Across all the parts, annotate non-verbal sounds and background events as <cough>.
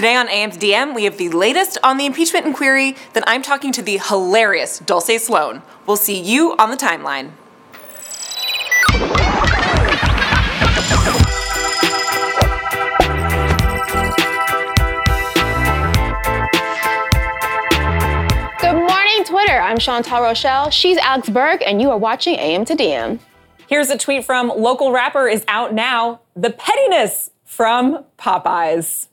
Today on AM to DM, we have the latest on the impeachment inquiry. Then I'm talking to the hilarious Dulce Sloan. We'll see you on the timeline. Good morning, Twitter. I'm Chantal Rochelle. She's Alex Berg, and you are watching AM to DM. Here's a tweet from local rapper is out now. The pettiness from Popeyes.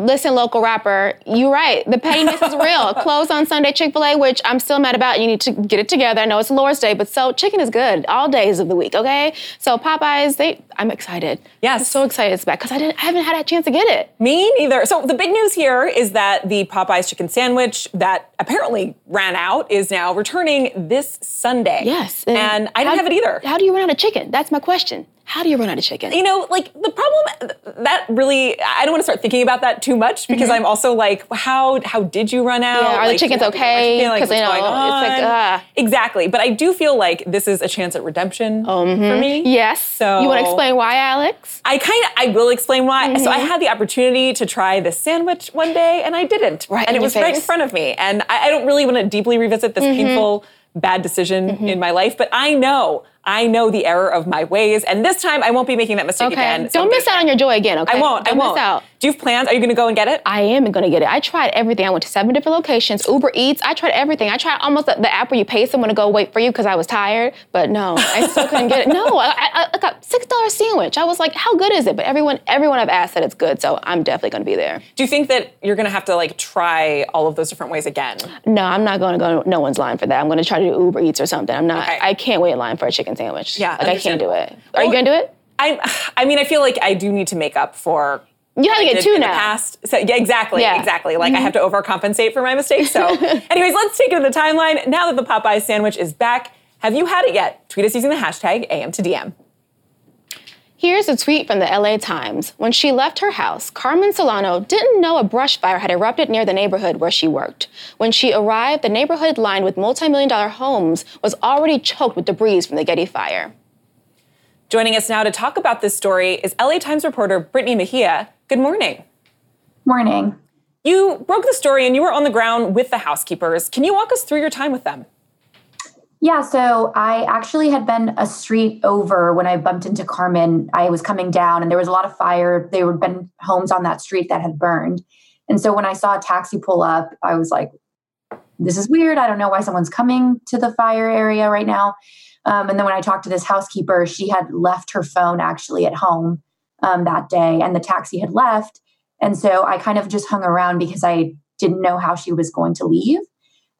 Listen, local rapper, you're right. The pettiness is <laughs> real. Closed on Sunday Chick fil A, which I'm still mad about. You need to get it together. I know it's Lord's Day, but so chicken is good all days of the week, okay? So Popeyes, they, I'm excited. Yes. I'm so excited it's back because I didn't, I haven't had a chance to get it. Me neither. So the big news here is that the Popeyes chicken sandwich that apparently ran out is now returning this Sunday. Yes. And, I didn't how- have it either. How do you run out of chicken? That's my question. How do you run out of chicken? you know, like the problem that really I don't want to start thinking about that too much because I'm also like, how how did you run out? Mm-hmm. Yeah, are the chickens okay? chicken? Like, you know, it's like, ah. exactly. But I do feel like this is a chance at redemption for me. yes. So you want to explain why, Alex? I kind of I will explain why. So I Mm-hmm. had the opportunity to try this sandwich one day and I didn't. Right and it was right in front of me. And I, I don't really want to deeply revisit Mm-hmm. this painful bad decision in my life, but I know I know the error of my ways, and this time I won't be making that mistake Okay. again. Don't miss out on your joy again, okay? I won't. Don't I won't. miss out. Do you have plans? Are you going to go and get it? I am going to get it. I tried everything. I went to seven different locations, Uber Eats. I tried everything. I tried almost the, the app where you pay someone to go wait for you because I was tired, but no, I still couldn't get it. No, I, I, I got six dollar sandwich. I was like, how good is it? But everyone, everyone I've asked said it's good, so I'm definitely going to be there. Do you think that you're going to have to like try all of those different ways again? No, I'm not going to go no one's line for that. I'm going to try to do Uber Eats or something. I'm not. Okay. I can't wait in line for a chicken sandwich. Yeah, like I can't do it. Are you going to do it? I, I mean, I feel like I do need to make up for. You have to get two in the now. past. So, yeah, exactly, Yeah. Mm-hmm. exactly. Like I have to overcompensate for my mistakes. So, <laughs> anyways, let's take it to the timeline. Now that the Popeyes sandwich is back, have you had it yet? Tweet us using the hashtag AM to DM. Here's a tweet from the LA Times. When she left her house, Carmen Solano didn't know a brush fire had erupted near the neighborhood where she worked. When she arrived, the neighborhood lined with multi-million dollar homes was already choked with debris from the Getty fire. Joining us now to talk about this story is LA Times reporter Brittany Mejia. Good morning. Morning. You broke the story and you were on the ground with the housekeepers. Can you walk us through your time with them? Yeah, so I actually had been a street over when I bumped into Carmen. I was coming down and there was a lot of fire. There had been homes on that street that had burned. And so when I saw a taxi pull up, I was like, this is weird. I don't know why someone's coming to the fire area right now. Um, and then when I talked to this housekeeper, she had left her phone actually at home um, that day and the taxi had left. And so I kind of just hung around because I didn't know how she was going to leave.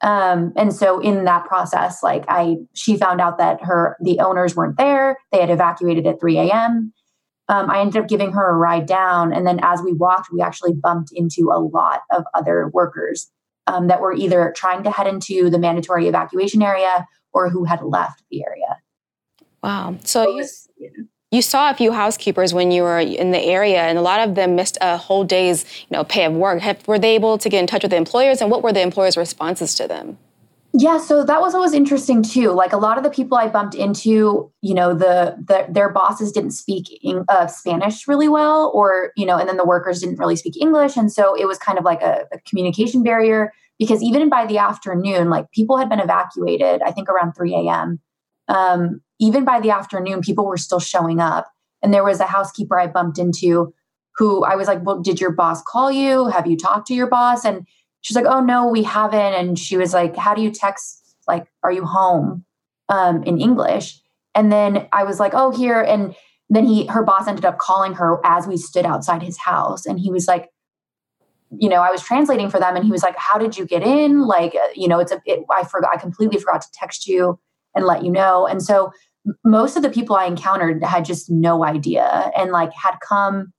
Um, and so in that process, like I, she found out that her, the owners weren't there. They had evacuated at 3 a.m. Um, I ended up giving her a ride down. And then as we walked, we actually bumped into a lot of other workers um, that were either trying to head into the mandatory evacuation area or who had left the area. Wow. So you, you saw a few housekeepers when you were in the area, and a lot of them missed a whole day's, you know, pay of work. Have, were they able to get in touch with the employers, and what were the employers' responses to them? Yeah, so that was always interesting too. Like a lot of the people I bumped into, you know, the, the their bosses didn't speak Eng- uh, Spanish really well, or you know, and then the workers didn't really speak English, and so it was kind of like a, a communication barrier. Because even by the afternoon, like people had been evacuated, I think around three a.m. Um, even by the afternoon, people were still showing up, and there was a housekeeper I bumped into who I was like, "Well, did your boss call you? Have you talked to your boss?" and she's like, "Oh no, we haven't." And she was like, "How do you text? Like, are you home?" Um, in English. And then I was like, "Oh, here." And then he, her boss, ended up calling her as we stood outside his house, and he was like, "You know, I was translating for them, and he was like, "How did you get in? Like, uh, you know, it's a. It, I forgot. I completely forgot to text you and let you know." And so most of the people I encountered had just no idea, and like had come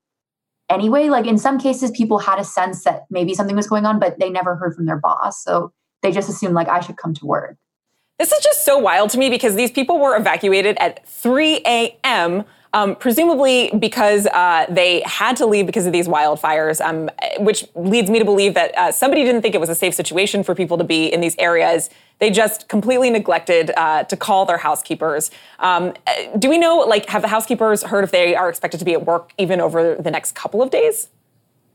anyway. Like in some cases, people had a sense that maybe something was going on, but they never heard from their boss. So they just assumed like I should come to work. This is just so wild to me because these people were evacuated at 3 a.m. Um, presumably because uh, they had to leave because of these wildfires, um, which leads me to believe that uh, somebody didn't think it was a safe situation for people to be in these areas. They just completely neglected uh, to call their housekeepers. Um, do we know, like, have the housekeepers heard if they are expected to be at work even over the next couple of days?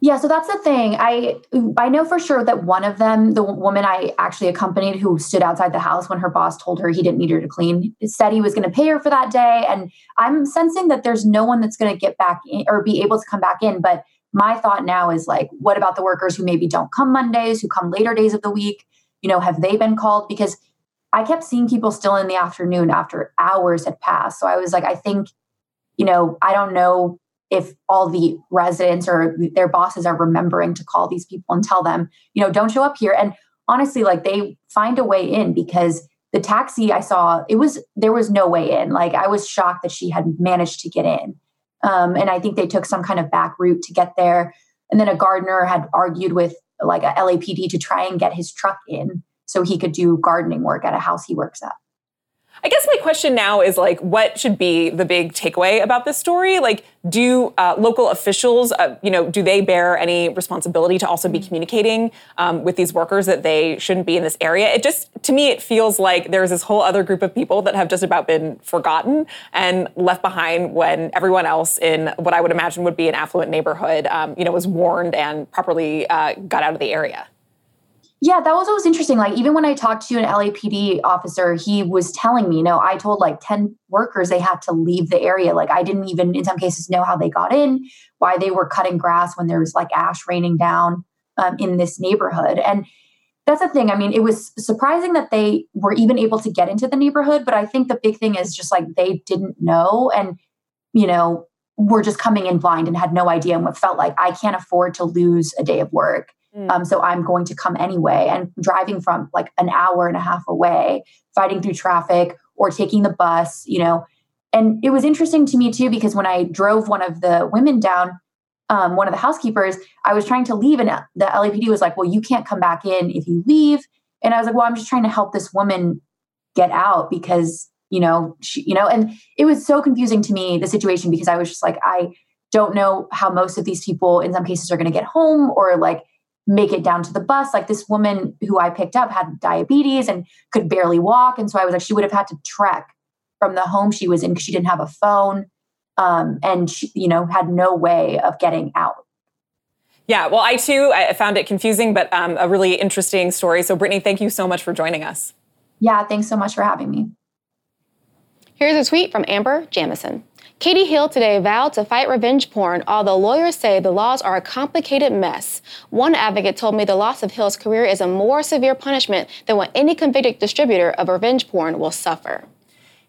Yeah, so that's the thing. I I know for sure that one of them, the woman I actually accompanied who stood outside the house when her boss told her he didn't need her to clean, said he was going to pay her for that day and I'm sensing that there's no one that's going to get back in or be able to come back in, but my thought now is like what about the workers who maybe don't come Mondays, who come later days of the week? You know, have they been called because I kept seeing people still in the afternoon after hours had passed. So I was like I think you know, I don't know if all the residents or their bosses are remembering to call these people and tell them, you know, don't show up here. And honestly, like they find a way in because the taxi I saw, it was there was no way in. Like I was shocked that she had managed to get in. Um, and I think they took some kind of back route to get there. And then a gardener had argued with like a LAPD to try and get his truck in so he could do gardening work at a house he works at. I guess my question now is like, what should be the big takeaway about this story? Like, do uh, local officials, uh, you know, do they bear any responsibility to also be mm-hmm. communicating um, with these workers that they shouldn't be in this area? It just, to me, it feels like there's this whole other group of people that have just about been forgotten and left behind when everyone else in what I would imagine would be an affluent neighborhood, um, you know, was warned and properly uh, got out of the area. Yeah, that was always interesting. Like even when I talked to an LAPD officer, he was telling me, you know, I told like 10 workers they had to leave the area. Like I didn't even in some cases know how they got in, why they were cutting grass when there was like ash raining down um, in this neighborhood. And that's the thing. I mean, it was surprising that they were even able to get into the neighborhood, but I think the big thing is just like they didn't know and you know, were just coming in blind and had no idea and what felt like I can't afford to lose a day of work Mm. Um, so I'm going to come anyway. And driving from like an hour and a half away, fighting through traffic or taking the bus, you know. And it was interesting to me too, because when I drove one of the women down, um, one of the housekeepers, I was trying to leave, and the LAPD was like, Well, you can't come back in if you leave. And I was like, Well, I'm just trying to help this woman get out because, you know, she, you know, and it was so confusing to me, the situation, because I was just like, I don't know how most of these people in some cases are going to get home or like make it down to the bus. Like this woman who I picked up had diabetes and could barely walk. And so I was like, she would have had to trek from the home she was in because she didn't have a phone um, and she, you know, had no way of getting out. Yeah, well, I too I found it confusing, but um, a really interesting story. So, Brittany, thank you so much for joining us. Yeah, thanks so much for having me. Here's a tweet from Amber Jamieson. Katie Hill today vowed to fight revenge porn, although lawyers say the laws are a complicated mess. One advocate told me the loss of Hill's career is a more severe punishment than what any convicted distributor of revenge porn will suffer.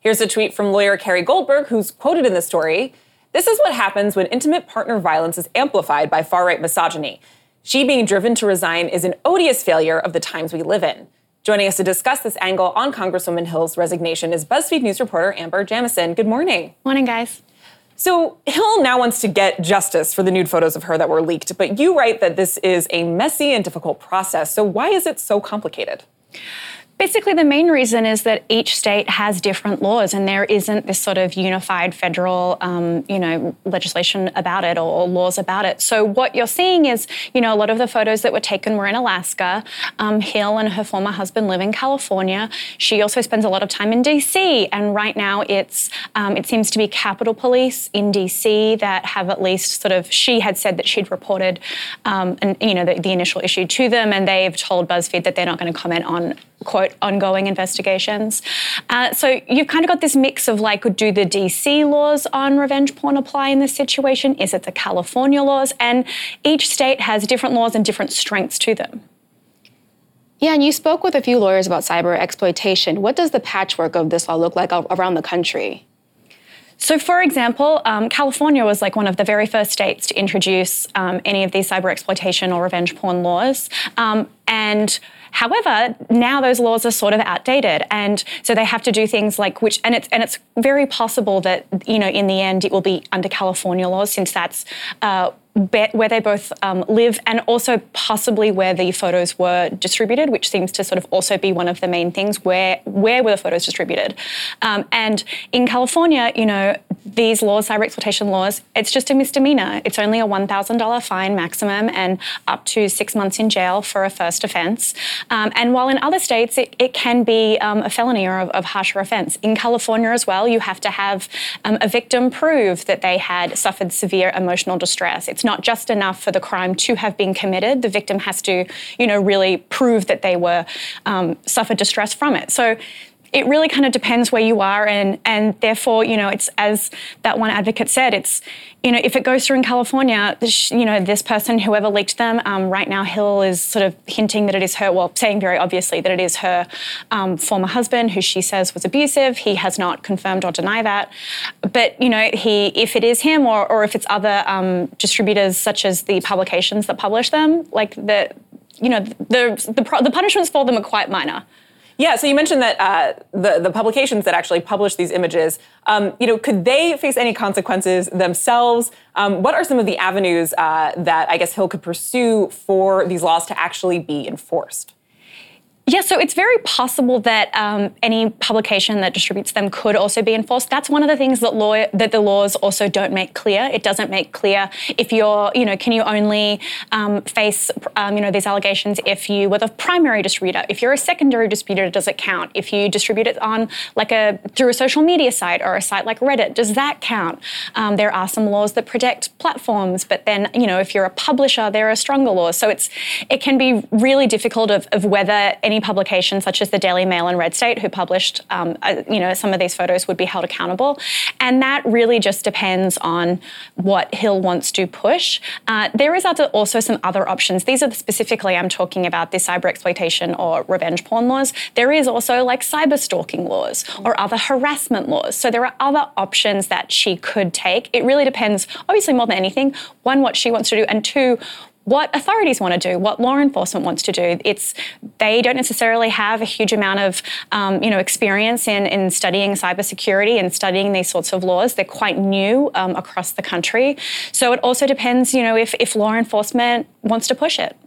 Here's a tweet from lawyer Carrie Goldberg, who's quoted in the story. This is what happens when intimate partner violence is amplified by far right misogyny. She being driven to resign is an odious failure of the times we live in. Joining us to discuss this angle on Congresswoman Hill's resignation is BuzzFeed News reporter Amber Jamieson. Good morning. Morning, guys. So, Hill now wants to get justice for the nude photos of her that were leaked, but you write that this is a messy and difficult process. So, why is it so complicated? Basically, the main reason is that each state has different laws, and there isn't this sort of unified federal, um, you know, legislation about it or, or, laws about it. So what you're seeing is, you know, a lot of the photos that were taken were in Alaska. Um, Hill and her former husband live in California. She also spends a lot of time in D.C. And right now, it's um, it seems to be Capitol Police in D.C. that have at least sort of. She had said that she'd reported, um, and you know, the, the initial issue to them, and they've told BuzzFeed that they're not going to comment on quote ongoing investigations. Uh, so you've kind of got this mix of like, do the DC laws on revenge porn apply in this situation? Is it the California laws? And each state has different laws and different strengths to them. Yeah, and you spoke with a few lawyers about cyber exploitation. What does the patchwork of this law look like around the country? So, for example, um, California was like one of the very first states to introduce um, any of these cyber exploitation or revenge porn laws. Um, and However, now those laws are sort of outdated, and so they have to do things like which, and it's and it's very possible that you know in the end it will be under California laws since that's. Uh, where they both um, live and also possibly where the photos were distributed, which seems to sort of also be one of the main things. Where where were the photos distributed? Um, and in California, you know, these laws, cyber exploitation laws, it's just a misdemeanor. It's only a $1,000 fine maximum and up to six months in jail for a first offence. Um, and while in other states it, it can be um, a felony or of, harsher offence, in California as well, you have to have um, a victim prove that they had suffered severe emotional distress. It's not just enough for the crime to have been committed. The victim has to, you know, really prove that they were um, suffered distress from it. So it really kind of depends where you are and and therefore you know it's as that one advocate said it's you know if it goes through in california you know this person whoever leaked them um, right now hill is sort of hinting that it is her well saying very obviously that it is her um, former husband who she says was abusive. He has not confirmed or denied that. But you know he if it is him or, or if it's other um, distributors such as the publications that publish them like the you know the the, the punishments for them are quite minor yeah, so you mentioned that uh, the the publications that actually publish these images, um, you know, could they face any consequences themselves? Um, what are some of the avenues uh, that I guess Hill could pursue for these laws to actually be enforced? Yeah, so it's very possible that um, any publication that distributes them could also be enforced. That's one of the things that law that the laws also don't make clear. It doesn't make clear if you're, you know, can you only um, face, um, you know, these allegations if you were the primary distributor. If you're a secondary distributor, does it count? If you distribute it on like a through a social media site or a site like Reddit, does that count? Um, there are some laws that protect platforms, but then, you know, if you're a publisher, there are stronger laws. So it's it can be really difficult of, of whether any publications such as the Daily Mail and Red State, who published, um, uh, you know, some of these photos, would be held accountable. And that really just depends on what Hill wants to push. Uh, there is also some other options. These are specifically I'm talking about the cyber exploitation or revenge porn laws. There is also like cyber stalking laws or other harassment laws. So there are other options that she could take. It really depends, obviously, more than anything, one, what she wants to do, and two, what authorities want to do, what law enforcement wants to do. It's they don't necessarily have a huge amount of um, you know experience in in studying cybersecurity and studying these sorts of laws. They're quite new um, across the country, so it also depends you know if if law enforcement wants to push it.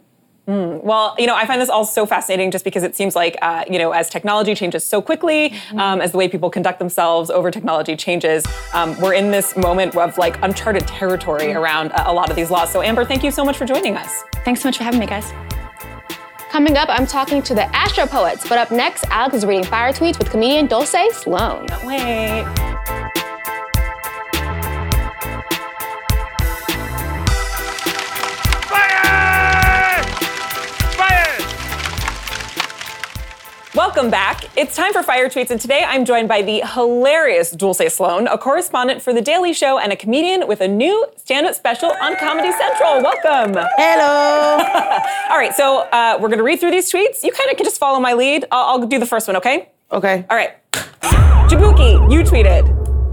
Mm. Well, you know, I find this all so fascinating just because it seems like, uh, you know, as technology changes so quickly, mm-hmm. um, as the way people conduct themselves over technology changes, um, we're in this moment of like uncharted territory mm-hmm. around a, a lot of these laws. So, Amber, thank you so much for joining us. Thanks so much for having me, guys. Coming up, I'm talking to the Astro Poets. But up next, Alex is reading fire tweets with comedian Dulce Sloan. Wait. Welcome back. It's time for Fire Tweets, and today I'm joined by the hilarious Dulce Sloan, a correspondent for The Daily Show and a comedian with a new stand up special on Comedy Central. Welcome. Hello. <laughs> All right, so uh, we're going to read through these tweets. You kind of can just follow my lead. I'll, I'll do the first one, okay? Okay. All right. Jabuki, you tweeted,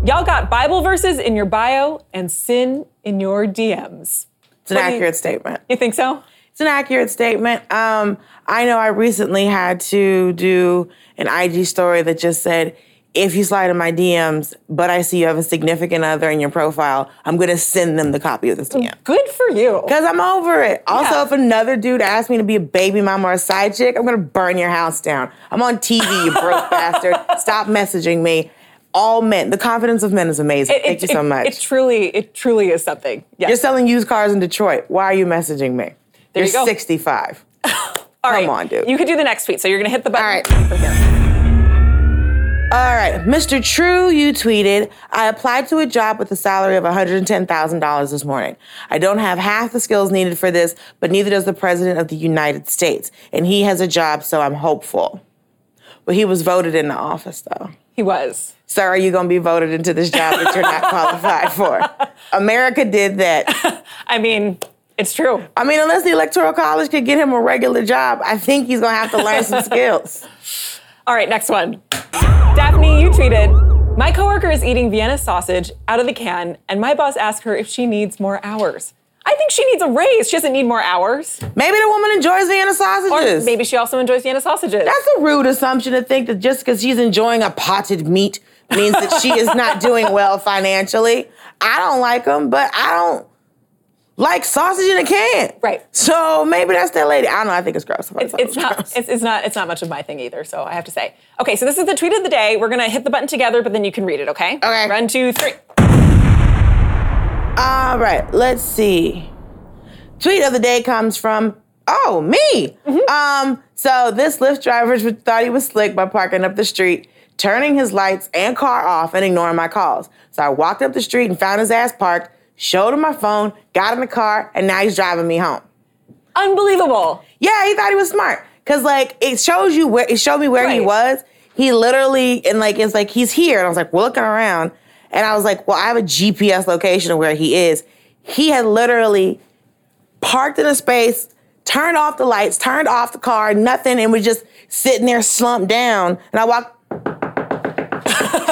Y'all got Bible verses in your bio and sin in your DMs. It's an what accurate you, statement. You think so? It's an accurate statement. Um, I know I recently had to do an IG story that just said, if you slide in my DMs, but I see you have a significant other in your profile, I'm gonna send them the copy of this DM. Good for you. Because I'm over it. Also, yeah. if another dude asks me to be a baby mama or a side chick, I'm gonna burn your house down. I'm on TV, you broke <laughs> bastard. Stop messaging me. All men. The confidence of men is amazing. It, Thank it, you so it, much. It truly, it truly is something. Yes. You're selling used cars in Detroit. Why are you messaging me? There You're you go. 65. <laughs> All Come right. on, dude. You could do the next tweet. So you're going to hit the button. All right. All right, Mr. True, you tweeted, I applied to a job with a salary of $110,000 this morning. I don't have half the skills needed for this, but neither does the President of the United States. And he has a job, so I'm hopeful. But he was voted into office, though. He was. So are you going to be voted into this job that you're not <laughs> qualified for? America did that. <laughs> I mean, it's true. I mean, unless the Electoral College could get him a regular job, I think he's gonna have to learn some skills. <laughs> All right, next one. Daphne, you tweeted, my coworker is eating Vienna sausage out of the can, and my boss asked her if she needs more hours. I think she needs a raise. She doesn't need more hours. Maybe the woman enjoys Vienna sausages. Or maybe she also enjoys Vienna sausages. That's a rude assumption to think that just because she's enjoying a potted meat means that she is not doing well <laughs> financially. I don't like them, but I don't like sausage in a can. Right. So maybe that's that lady. I don't know. I think it's gross. It's, it's not. It's, it's, not. It's not much of my thing either. So I have to say. Okay. So this is the tweet of the day. We're gonna hit the button together, but then you can read it. Okay. Okay. Run two, three. All right. Let's see. Tweet of the day comes from oh me. Mm-hmm. Um. So this Lyft driver thought he was slick by parking up the street, turning his lights and car off, and ignoring my calls. So I walked up the street and found his ass parked showed him my phone, got in the car, and now he's driving me home. Unbelievable. Yeah, he thought he was smart. Cause like it shows you where it showed me where he was. He literally and like it's like he's here. And I was like, we're looking around. And I was like, well, I have a GPS location of where he is. He had literally parked in a space, turned off the lights, turned off the car, nothing, and was just sitting there slumped down. And I walked,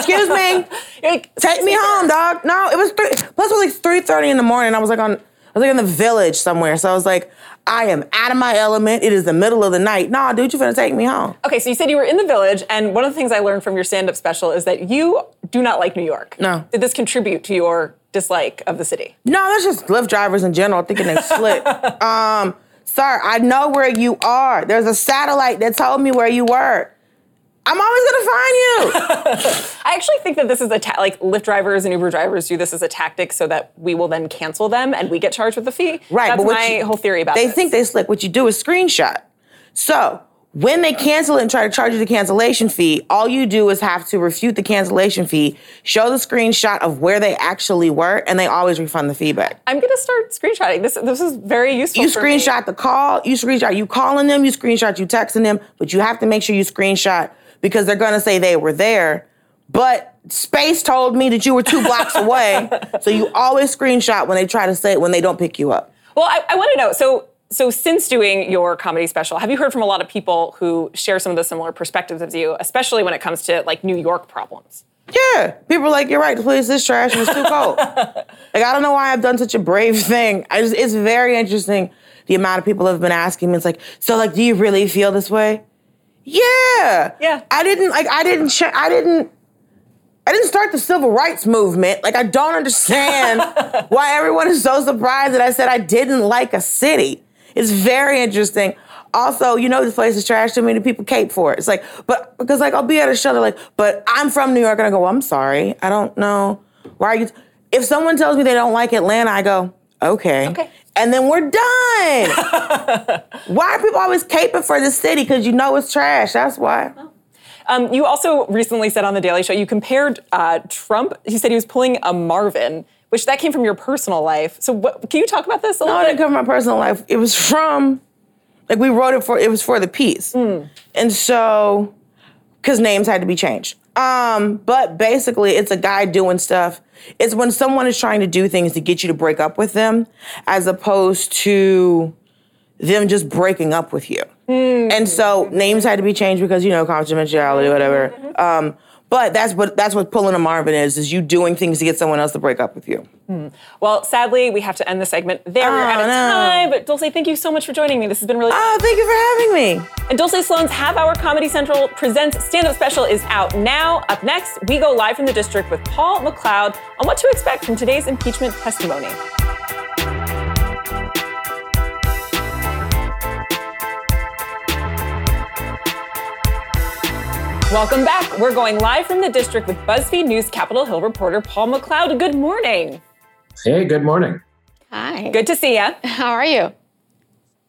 excuse me, <laughs> take me home, dog. No, it was three, plus it was like three thirty in the morning. I was like on, I was like in the village somewhere. So I was like, I am out of my element. It is the middle of the night. Nah, dude, you finna take me home. Okay, so you said you were in the village, and one of the things I learned from your stand up special is that you do not like New York. No. Did this contribute to your dislike of the city? No, that's just Lyft drivers in general thinking they slick. <laughs> um, sir, I know where you are. There's a satellite that told me where you were. I'm always gonna find you. <laughs> I actually think that this is a ta- like Lyft drivers and Uber drivers do this as a tactic so that we will then cancel them and we get charged with a fee. Right, That's but my you- whole theory about it. they this. think they slick. What you do is screenshot. So when they cancel it and try to charge you the cancellation fee, all you do is have to refute the cancellation fee, show the screenshot of where they actually were, and they always refund the feedback. I'm gonna start screenshotting. This this is very useful. You for me. screenshot the call, you screenshot you calling them, you screenshot you texting them, but you have to make sure you screenshot because they're gonna say they were there. But space told me that you were two blocks <laughs> away. So you always screenshot when they try to say it when they don't pick you up. Well, I, I want to know. So, so since doing your comedy special, have you heard from a lot of people who share some of the similar perspectives as you, especially when it comes to like New York problems? Yeah, people are like, you're right. The place is trash and it's too cold. <laughs> like I don't know why I've done such a brave thing. I just, it's very interesting the amount of people have been asking me. It's like, so like, do you really feel this way? Yeah. Yeah. I didn't like. I didn't. Ch- I didn't. I didn't start the civil rights movement. Like I don't understand <laughs> why everyone is so surprised that I said I didn't like a city. It's very interesting. Also, you know this place is trash. Too many people cape for it. It's like, but because like I'll be at a show, they're like, but I'm from New York, and I go, well, I'm sorry, I don't know. Why are you? If someone tells me they don't like Atlanta, I go, okay, Okay. And then we're done. <laughs> why are people always caping for the city? Because you know it's trash. That's why. Um, you also recently said on the Daily Show you compared uh, Trump. You said he was pulling a Marvin, which that came from your personal life. So, what, can you talk about this a No, little it didn't bit? come from my personal life. It was from, like, we wrote it for, it was for the piece. And so, because names had to be changed. Um, but basically, it's a guy doing stuff. It's when someone is trying to do things to get you to break up with them, as opposed to them just breaking up with you. And so names had to be changed because you know confidentiality, whatever. Um, but that's what that's what pulling a Marvin is: is you doing things to get someone else to break up with you. Hmm. Well, sadly, we have to end the segment there. We're Oh, out of no. time. But Dulce, thank you so much for joining me. This has been really. Oh, thank you for having me. And Dulce Sloan's Half Hour Comedy Central Presents Stand Up Special is out now. Up next, we go live from the district with Paul McLeod on what to expect from today's impeachment testimony. Welcome back. We're going live from the district with BuzzFeed News Capitol Hill reporter Paul McLeod. Good morning. Hey, good morning. Hi. Good to see you. How are you?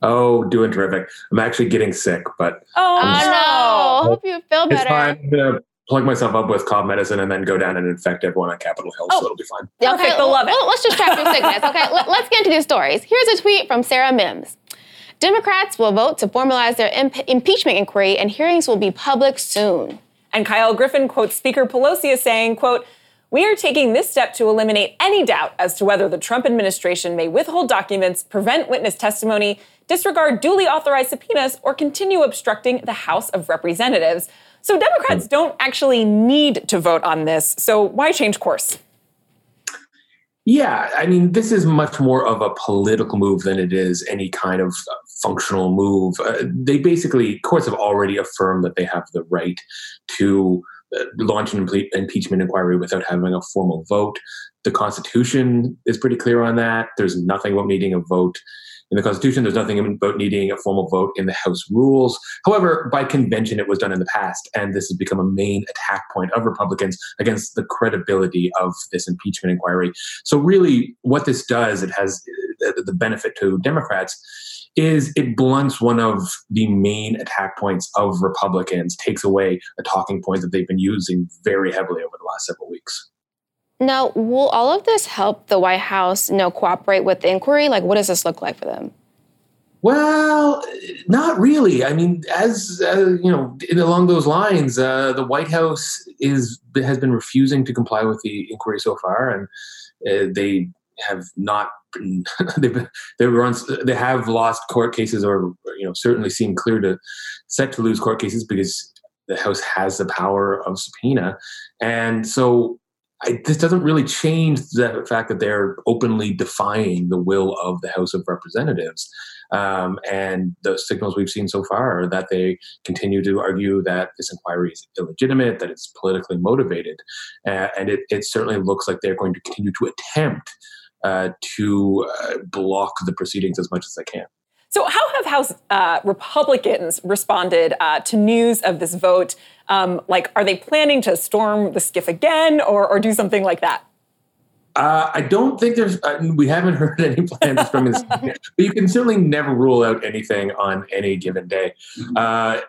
Oh, doing terrific. I'm actually getting sick, but Oh, Oh no. Hope you feel it's better. fine. I'm gonna plug myself up with cough medicine and then go down and infect everyone on Capitol Hill, Oh. so it'll be fine. Okay, they'll love it. Well, let's distract your sickness, okay? <laughs> Let, us get into these stories. Here's a tweet from Sarah Mimms. Democrats will vote to formalize their imp- impeachment inquiry, and hearings will be public soon. And Kyle Griffin quotes Speaker Pelosi as saying, quote, we are taking this step to eliminate any doubt as to whether the Trump administration may withhold documents, prevent witness testimony, disregard duly authorized subpoenas, or continue obstructing the House of Representatives. So Democrats hmm. don't actually need to vote on this. So why change course? Yeah, I mean, this is much more of a political move than it is any kind of functional move. Uh, they basically, courts have already affirmed that they have the right to uh, launch an impeachment inquiry without having a formal vote. The Constitution is pretty clear on that. There's nothing about needing a vote in the Constitution. There's nothing about needing a formal vote in the House rules. However, by convention, it was done in the past, and this has become a main attack point of Republicans against the credibility of this impeachment inquiry. So, really, what this does, it has the benefit to Democrats. Is it blunts one of the main attack points of Republicans, takes away a talking point that they've been using very heavily over the last several weeks. Now, will all of this help the White House, you know, cooperate with the inquiry? Like, what does this look like for them? Well, not really. I mean, as uh, you know, along those lines, uh, the White House is has been refusing to comply with the inquiry so far, and uh, they have not. <laughs> they've they They have lost court cases, or you know, certainly seem clear to set to lose court cases because the House has the power of subpoena, and so I, this doesn't really change the fact that they're openly defying the will of the House of Representatives. Um, and the signals we've seen so far are that they continue to argue that this inquiry is illegitimate, that it's politically motivated. Uh, and it, it, certainly looks like they're going to continue to attempt uh, to uh, block the proceedings as much as they can. So, how have House uh, Republicans responded uh, to news of this vote? Um, like, are they planning to storm the SCIF again or, or do something like that? Uh, I don't think there's. Uh, we haven't <laughs> heard any plans from this, <laughs> but you can certainly never rule out anything on any given day. Uh,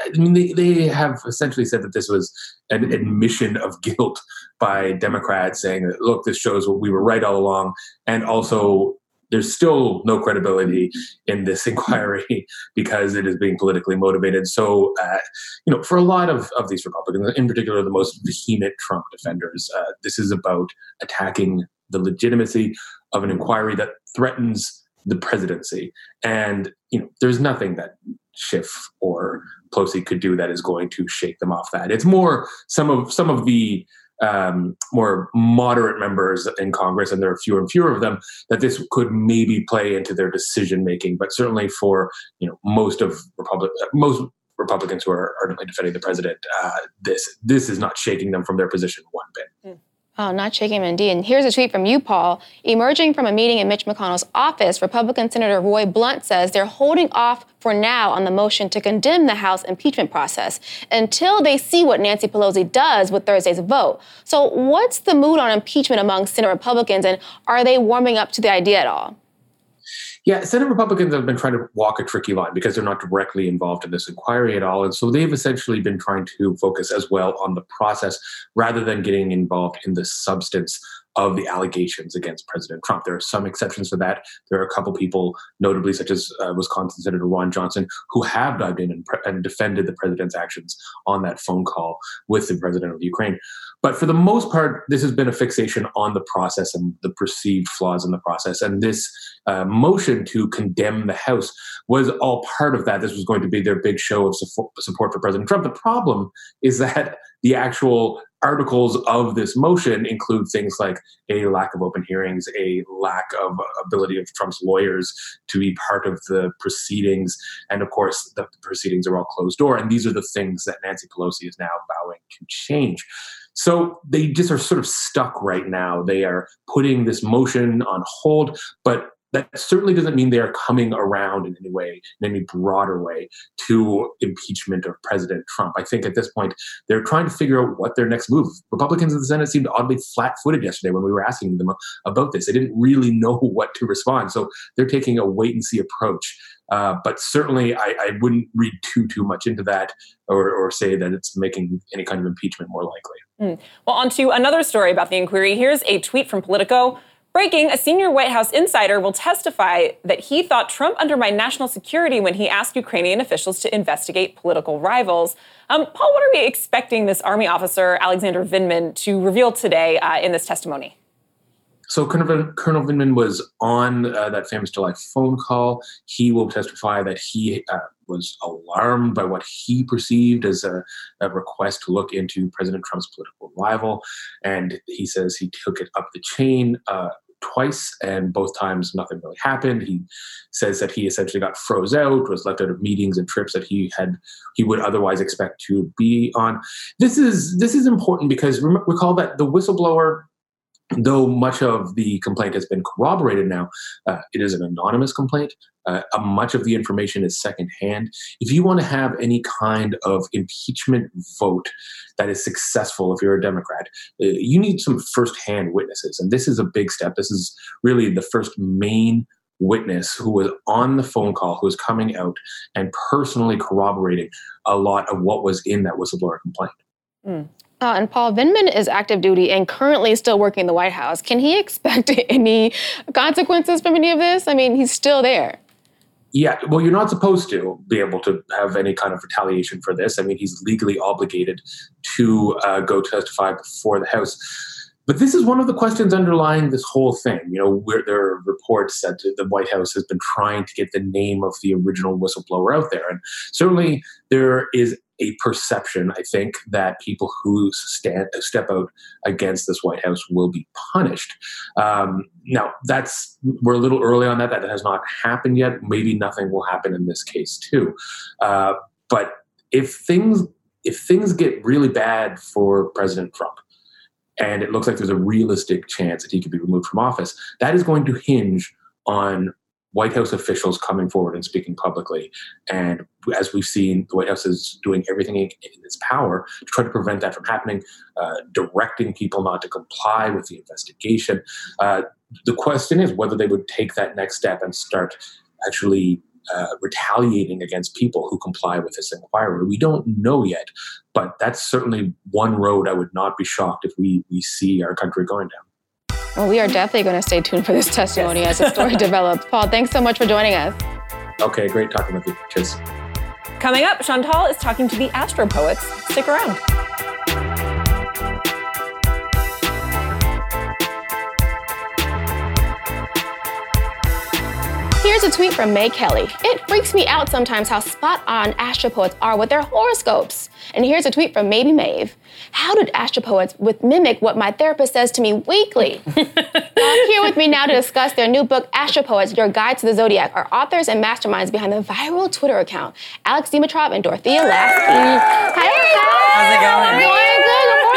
I mean, they, they have essentially said that this was an admission of guilt by Democrats, saying that look, this shows what we were right all along, and also there's still no credibility in this <laughs> inquiry because it is being politically motivated. So, uh, you know, for a lot of, of these Republicans, in particular the most vehement Trump defenders, uh, this is about attacking the legitimacy of an inquiry that threatens the presidency. And, you know, there's nothing that Schiff or Pelosi could do that is going to shake them off that. It's more some of some of the um, more moderate members in Congress, and there are fewer and fewer of them, that this could maybe play into their decision making. But certainly for you know most of Republic, most Republicans who are ardently defending the president, uh, this this is not shaking them from their position one bit. Mm. Oh, not shaking indeed. And here's a tweet from you, Paul. Emerging from a meeting in Mitch McConnell's office, Republican Senator Roy Blunt says they're holding off for now on the motion to condemn the House impeachment process until they see what Nancy Pelosi does with Thursday's vote. So, what's the mood on impeachment among Senate Republicans, and are they warming up to the idea at all? Yeah, Senate Republicans have been trying to walk a tricky line because they're not directly involved in this inquiry at all. And so they've essentially been trying to focus as well on the process rather than getting involved in the substance of the allegations against President Trump. There are some exceptions to that. There are a couple people, notably such as uh, Wisconsin Senator Ron Johnson, who have dived in and, pre- and defended the president's actions on that phone call with the president of Ukraine. But for the most part, this has been a fixation on the process and the perceived flaws in the process. And this uh, motion to condemn the House was all part of that. This was going to be their big show of support for President Trump. The problem is that <laughs> the actual articles of this motion include things like a lack of open hearings, a lack of ability of Trump's lawyers to be part of the proceedings, and of course, the proceedings are all closed door. And these are the things that Nancy Pelosi is now vowing to change. So they just are sort of stuck right now. They are putting this motion on hold, but that certainly doesn't mean they are coming around in any way, in any broader way, to impeachment of President Trump. I think at this point, they're trying to figure out what their next move. Republicans in the Senate seemed oddly flat footed yesterday when we were asking them about this. They didn't really know <laughs> what to respond. So they're taking a wait and see approach. Uh, but certainly, I, I, wouldn't read too too much into that, or, or, say that it's making any kind of impeachment more likely. Mm. Well, on to another story about the inquiry. Here's a tweet from Politico. Breaking, a senior White House insider will testify that he thought Trump undermined national security when he asked Ukrainian officials to investigate political rivals. Um, Paul, what are we expecting this Army officer, Alexander Vindman, to reveal today uh, in this testimony? So Colonel, Colonel Vindman was on uh, that famous July phone call. He will testify that he uh, was alarmed by what he perceived as a, a, request to look into President Trump's political rival, and he says he took it up the chain. Uh, twice, and both times nothing really happened. He says that he essentially got froze out, was left out of meetings and trips that he had he would otherwise expect to be on. This is this is important because recall that the whistleblower though much of the complaint has been corroborated now, uh, it is an anonymous complaint. Uh, much of the information is secondhand. If you want to have any kind of impeachment vote that is successful, if you're a Democrat, uh, you need some firsthand witnesses. And this is a big step. This is really the first main witness who was on the phone call, who was coming out and personally corroborating a lot of what was in that whistleblower complaint. Mm. Uh, and Paul Vindman is active duty and currently still working in the White House. Can he <laughs> expect any consequences from any of this? I mean, he's still there. Yeah, well, you're not supposed to be able to have any kind of retaliation for this. I mean, he's legally obligated to uh, go testify before the House. But this is one of the questions underlying this whole thing. You know, where there are reports that the White House has been trying to get the name of the original whistleblower out there. And certainly there is a perception, I think, that people who stand step out against this White House will be punished. Um, now, that's we're a little early on that. That has not happened yet. Maybe nothing will happen in this case too. Uh, but if things if things get really bad for President Trump, and it looks like there's a realistic chance that he could be removed from office, that is going to hinge on White House officials coming forward and speaking publicly. And as we've seen, the White House is doing everything in its power to try to prevent that from happening, uh, directing people not to comply with the investigation. Uh, the question is whether they would take that next step and start actually uh, retaliating against people who comply with this inquiry. We don't know yet, but that's certainly one road I would not be shocked if we, we see our country going down. Well, we are definitely going to stay tuned for this testimony yes. as the story <laughs> develops. Paul, thanks so much for joining us. Okay, great talking with you. Cheers. Coming up, Chantal is talking to the Astro Poets. Stick around. Here's a tweet from May Kelly. It freaks me out sometimes how spot on astropoets are with their horoscopes. And here's a tweet from Maybe Maeve. How did astropoets with mimic what my therapist says to me weekly? <laughs> here with me now to discuss their new book, Astropoets, Your Guide to the Zodiac, are authors and masterminds behind the viral Twitter account, Alex Dimitrov and Dorothea Lasky. Hey, How's it going?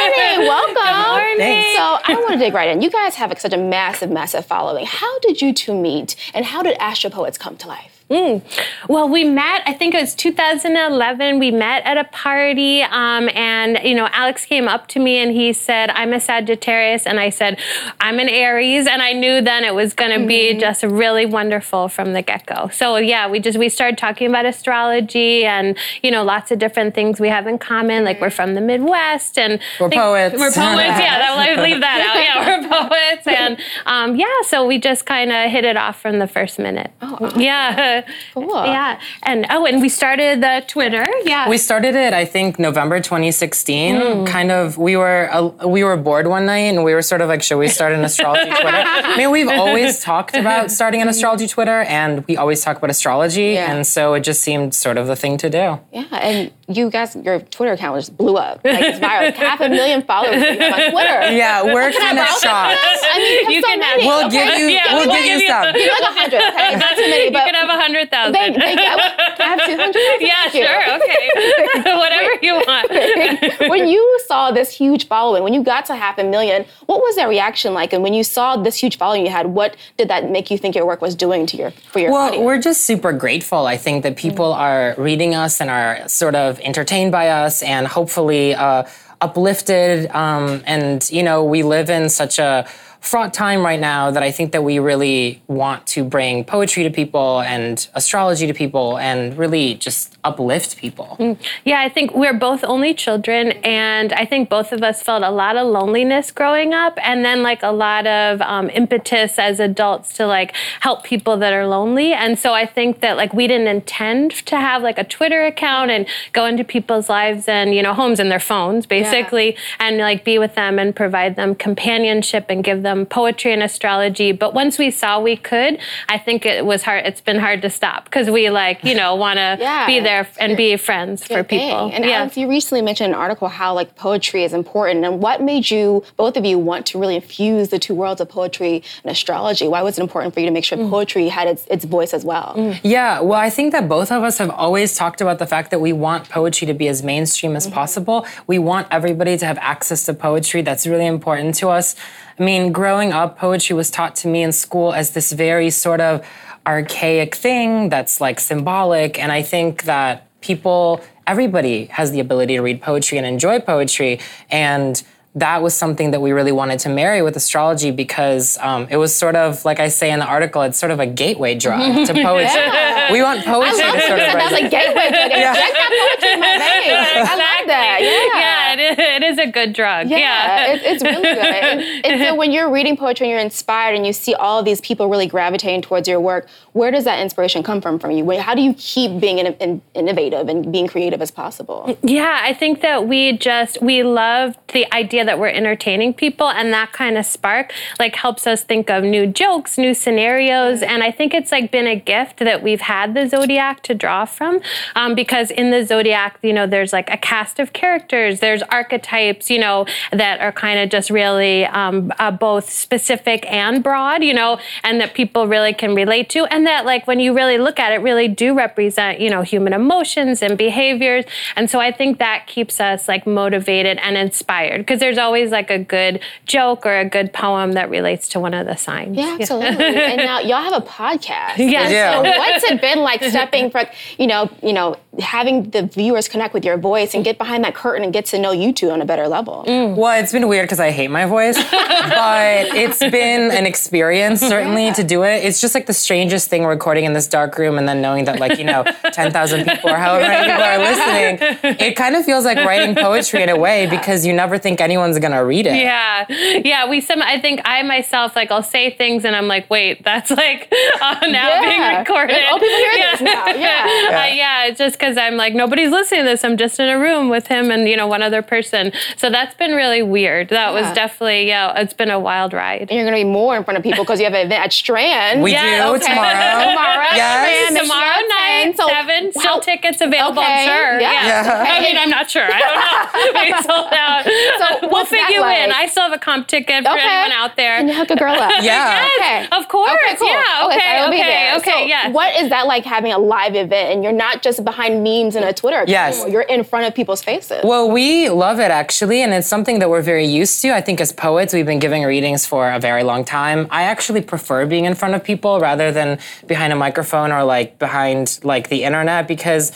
Doing good. Good morning. Welcome. Good morning. So I want to dig right in. You guys have such a massive, massive following. How did you two meet, and how did Astropoets come to life? Mm. Well, we met, I think it was 2011. We met at a party, um, and, you know, Alex came up to me and he said, I'm a Sagittarius. And I said, I'm an Aries. And I knew then it was going to mm-hmm. be just really wonderful from the get go. So, yeah, we just, we started talking about astrology and, you know, lots of different things we have in common. Like we're from the Midwest and we're poets. We're poets. yeah, that, leave that out. Yeah, we're <laughs> poets. And, um, yeah, so we just kind of hit it off from the first minute. Oh, awesome. yeah. Cool. Yeah. And oh, and we started the Twitter. Yeah. We started it, I think, November 2016. Mm. Kind of, we were uh, we were bored one night, and we were sort of like, should we start an astrology <laughs> Twitter? I mean, we've always talked about starting an astrology Twitter, and we always talk about astrology, yeah. and so it just seemed sort of the thing to do. Yeah, and you guys, your Twitter account just blew up. Like it's viral. half a million followers on Twitter. <laughs> Yeah, we're kind of shocked. I mean, you, you so can many. Have, we'll okay. give you. Yeah, we'll, we'll give, give you some. <laughs> Give like a hundred. Okay, <laughs> not too many. But you can have a hundred thousand. Thank, thank you. I, I have two hundred. Yeah, sure. Okay, whatever you want. when you saw this huge following, when you got to half a million, what was that reaction like? And when you saw this huge following you had, what did that make you think your work was doing to your for your? Well, audience? we're just super grateful. I think that people mm-hmm. are reading us and are sort of entertained by us and hopefully uh, uplifted. Um, and, you know, we live in such a fraught time right now that I think that we really want to bring poetry to people and astrology to people and really just uplift people. Mm. Yeah, I think we're both only children, and I think both of us felt a lot of loneliness growing up, and then like a lot of um, impetus as adults to like help people that are lonely. And so I think that like we didn't intend to have like a Twitter account and go into people's lives and you know homes and their phones basically, yeah. and like be with them and provide them companionship and give them poetry and astrology. But once we saw we could, I think it was hard. It's been hard to stop because we like you know want to <laughs> yeah. be there and be friends for people. And yeah. Alex, you recently mentioned an article how like poetry is important, and what made you both of you want to really infuse the two worlds of poetry and astrology? Why was it important for you to make sure mm. poetry had its its voice as well? Mm. Yeah, well, I think that both of us have always talked about the fact that we want poetry to be as mainstream as mm-hmm. possible. We want everybody to have access to poetry. That's really important to us. I mean, growing up, poetry was taught to me in school as this very sort of archaic thing that's like symbolic. And I think that people, everybody has the ability to read poetry and enjoy poetry. And that was something that we really wanted to marry with astrology because um, it was sort of like I say in the article, it's sort of a gateway drug <laughs> to poetry. yeah. We want poetry to sort of. That's a gateway drug. <laughs> Yeah. Inject that poetry in my veins. <laughs> exactly. that. Yeah. yeah, it is, it is a good drug. Yeah, Yeah, It, it's really good. And, and so when you're reading poetry and you're inspired and you see all of these people really gravitating towards your work, where does that inspiration come from from you? How do you keep being in, in, innovative and being creative as possible? Yeah, I think that we just we love the idea that we're entertaining people and that kind of spark like helps us think of new jokes, new scenarios, and I think it's like been a gift that we've had the zodiac to draw from um, because in the zodiac, you know, there's like a cast of characters, there's archetypes, you know, that are kind of just really um, uh, both specific and broad, you know, and that people really can relate to, and that like when you really look at it, really do represent, you know, human emotions and behaviors, and so I think that keeps us like motivated and inspired because there's always like a good joke or a good poem that relates to one of the signs. Yeah, absolutely. and now y'all have a podcast. <laughs> Yes. Yeah. So what's it been like stepping from, you know, you know, having the viewers connect with your voice and get behind that curtain and get to know you two on a better level? Well, it's been weird because I hate my voice, <laughs> but it's been an experience certainly to do it. It's just like the strangest thing recording in this dark room and then knowing that like you know <laughs> ten thousand people or however many people are listening. It kind of feels like writing poetry in a way because you never think anyone's gonna read it. Yeah, yeah. We some. I think I myself like I'll say things and I'm like, wait, that's like uh, <laughs> now Yeah. being recorded. Like, oh, people hear this now. Yeah. Uh, yeah. It's just because I'm like nobody's listening to this. I'm just in a room with him and you know one other person. So that's been really weird. That was definitely yeah. It's been a wild ride. And you're going to be more in front of people because you have an event at Strand. We Yeah, do okay. tomorrow. <laughs> Tomorrow, Yes. Strand, Tomorrow night. So seven. Still tickets available. Okay, I'm sure. yeah. Yeah. I mean, I'm not sure. I don't know. <laughs> <laughs> They sold out. So we'll what's fit that you in. I still have a comp ticket for Okay. anyone out there. Can you hook a girl up? Yeah. Okay. Of course. Okay, cool. Yeah. Okay, so Okay. Be Okay. there. Okay. So yeah. What is that like having a live event and you're not just behind memes and a Twitter account? Yes. You're in front of people's faces. Well, we love it actually, and it's something that we're very used to. I think as poets, we've been giving readings for a very long time. I actually prefer being in front of people rather than behind a microphone or like behind like the internet because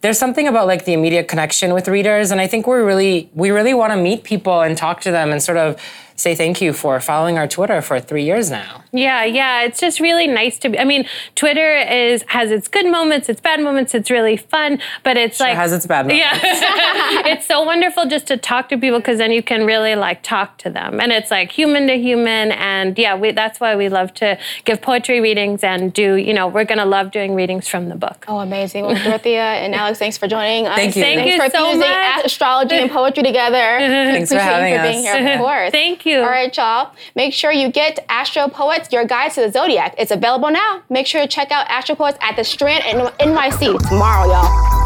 there's something about like the immediate connection with readers and I think we're really we really want to meet people and talk to them and sort of say thank you for following our Twitter for 3 years now. Yeah, yeah, it's just really nice to be. I mean, Twitter is has its good moments, its bad moments. It's really fun, but it's like has its bad moments. Yeah, <laughs> it's so wonderful just to talk to people because then you can really like talk to them, and it's like human to human. And yeah, we, that's why we love to give poetry readings and do. You know, we're gonna love doing readings from the book. Oh, amazing. Well, Dorothea and Alex, thanks for joining us. Thank you. Thank Thanks you for so fusing much. astrology and poetry together. Thanks for having you for being us. here, of course. <laughs> Thank you. All right, y'all. Make sure you get Astro Poets, your guide to the zodiac. It's available now. Make sure to check out Astro Poets at the Strand in NYC tomorrow, y'all.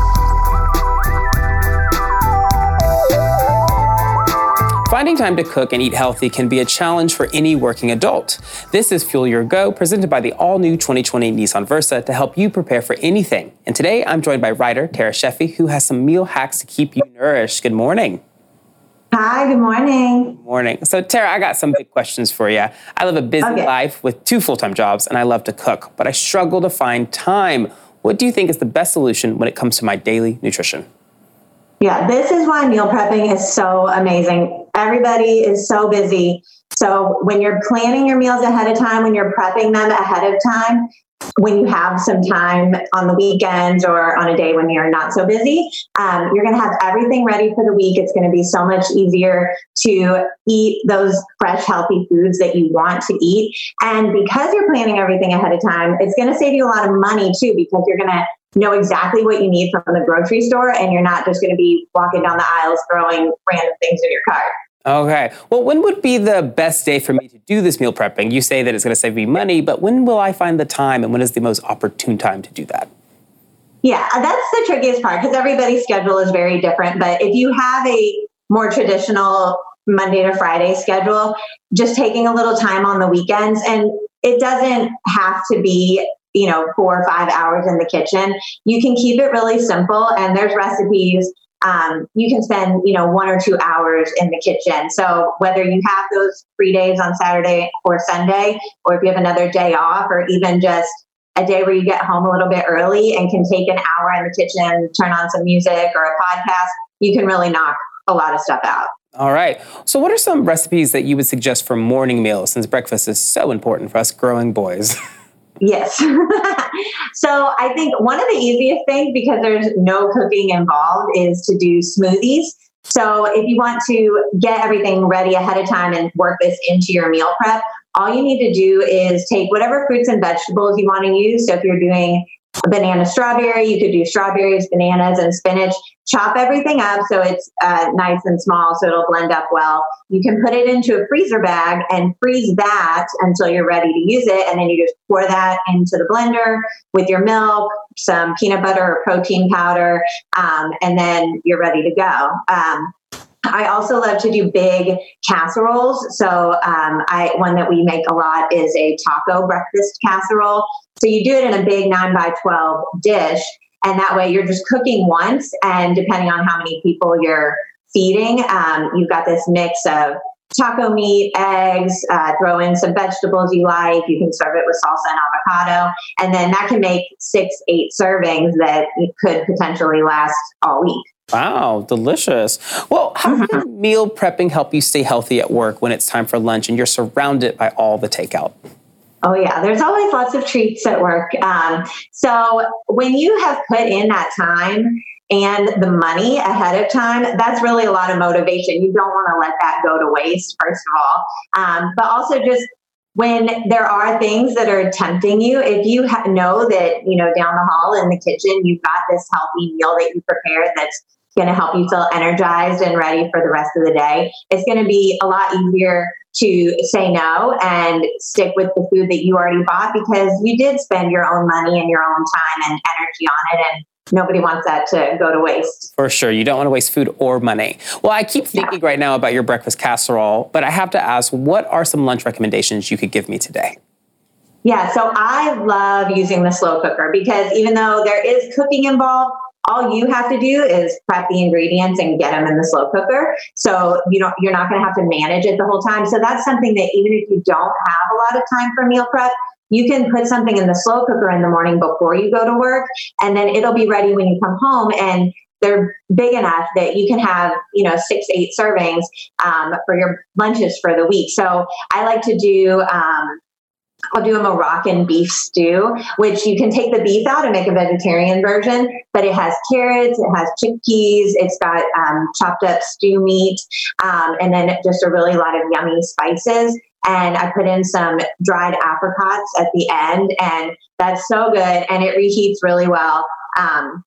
Finding time to cook and eat healthy can be a challenge for any working adult. This is Fuel Your Go, presented by the all new 2020 Nissan Versa to help you prepare for anything. And today I'm joined by writer Tara Sheffy, who has some meal hacks to keep you nourished. Good morning. Hi, good morning. Good morning. So, Tara, I got some big questions for you. I live a busy Okay. life with two full time jobs, and I love to cook, but I struggle to find time. What do you think is the best solution when it comes to my daily nutrition? Yeah, this is why meal prepping is so amazing. Everybody is so busy. So when you're planning your meals ahead of time, when you're prepping them ahead of time, when you have some time on the weekends or on a day when you're not so busy, um, you're going to have everything ready for the week. It's going to be so much easier to eat those fresh, healthy foods that you want to eat. And because you're planning everything ahead of time, it's going to save you a lot of money too, because you're going to know exactly what you need from the grocery store and you're not just going to be walking down the aisles throwing random things in your cart. Okay. Well, when would be the best day for me to do this meal prepping? You say that it's going to save me money, but when will I find the time and when is the most opportune time to do that? Yeah, uh, that's the trickiest part because everybody's schedule is very different. But if you have a more traditional Monday to Friday schedule, just taking a little time on the weekends, and it doesn't have to be, you know, four or five hours in the kitchen. You can keep it really simple, and there's recipes. Um, you can spend, you know, one or two hours in the kitchen. So whether you have those free days on Saturday or Sunday, or if you have another day off, or even just a day where you get home a little bit early and can take an hour in the kitchen, turn on some music or a podcast, you can really knock a lot of stuff out. All right. So, what are some recipes that you would suggest for morning meals since breakfast is so important for us growing boys? <laughs> Yes. <laughs> so I think one of the easiest things, because there's no cooking involved, is to do smoothies. So if you want to get everything ready ahead of time and work this into your meal prep, all you need to do is take whatever fruits and vegetables you want to use. So if you're doing banana strawberry. You could do strawberries, bananas, and spinach. Chop everything up so it's uh, nice and small so it'll blend up well. You can put it into a freezer bag and freeze that until you're ready to use it. And then you just pour that into the blender with your milk, some peanut butter or protein powder, um, and then you're ready to go. Um, I also love to do big casseroles. So um, I one that we make a lot is a taco breakfast casserole. So you do it in a big nine by twelve dish, and that way you're just cooking once. And depending on how many people you're feeding, um, you've got this mix of taco meat, eggs, uh, throw in some vegetables you like. You can serve it with salsa and avocado. And then that can make six, eight servings that could potentially last all week. Wow, delicious. Well, how mm-hmm. can meal prepping help you stay healthy at work when it's time for lunch and you're surrounded by all the takeout? Oh, yeah, there's always lots of treats at work. Um, so when you have put in that time, and the money ahead of time, that's really a lot of motivation. You don't want to let that go to waste, first of all. Um, but also just when there are things that are tempting you, if you ha- know that, you know, down the hall in the kitchen, you've got this healthy meal that you prepared that's going to help you feel energized and ready for the rest of the day, it's going to be a lot easier to say no and stick with the food that you already bought because you did spend your own money and your own time and energy on it. And nobody wants that to go to waste. For sure. You don't want to waste food or money. Well, I keep thinking yeah. right now about your breakfast casserole, but I have to ask what are some lunch recommendations you could give me today? Yeah, so I love using the slow cooker because even though there is cooking involved, all you have to do is prep the ingredients and get them in the slow cooker. So you don't you're not going to have to manage it the whole time. So that's something that even if you don't have a lot of time for meal prep, you can put something in the slow cooker in the morning before you go to work and then it'll be ready when you come home and they're big enough that you can have you know six eight servings um, for your lunches for the week so i like to do um, I'll do a Moroccan beef stew, which you can take the beef out and make a vegetarian version, but it has carrots, it has chickpeas, it's got um, chopped up stew meat, um, and then just a really lot of yummy spices. And I put in some dried apricots at the end, and that's so good, and it reheats really well. Um,